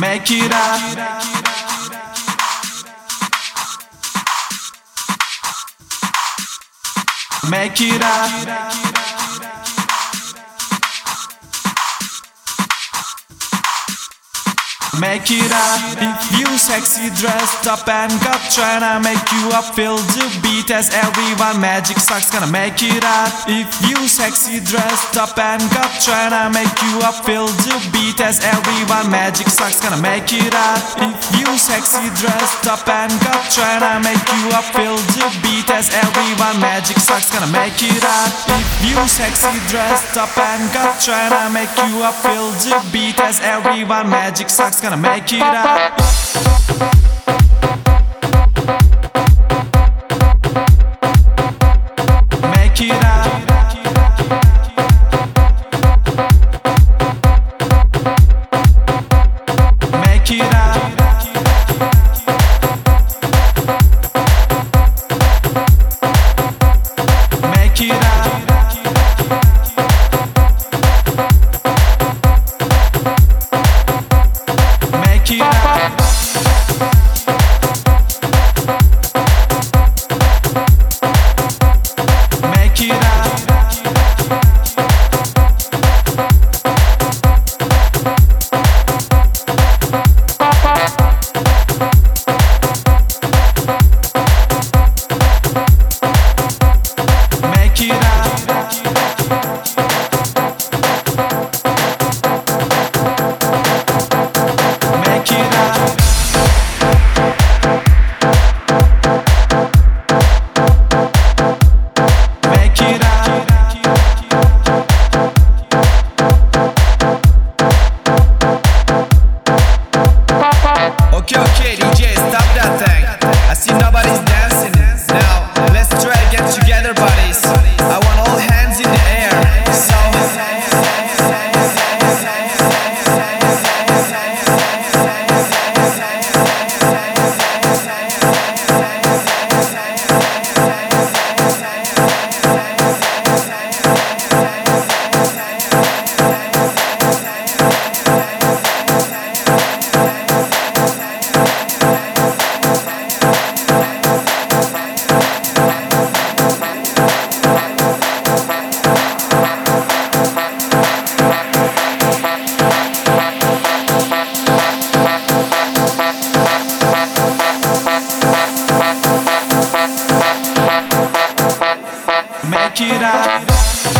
Make it up. Make it up. Make it up if you sexy dressed up and got tryna make you up feel the beat as everyone magic sax gonna make it up if you sexy dressed up and got tryna make you up feel the beat as everyone magic sax gonna make it up if you sexy dressed up and got tryna make you up feel the beat as everyone magic sax gonna make it up if you sexy dressed up and got tryna make you up feel the beat as everyone magic sax gonna make it up. Go kid. make it out.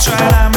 tried.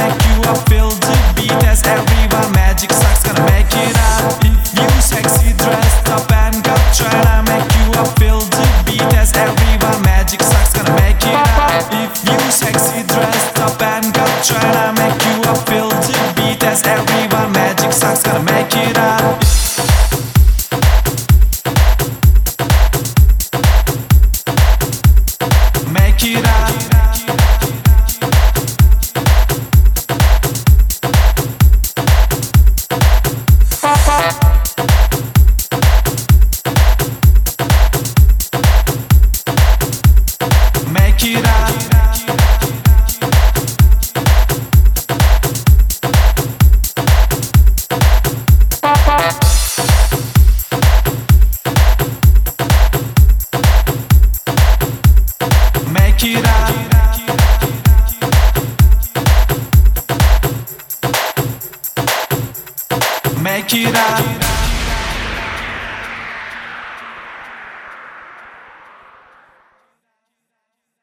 make it up.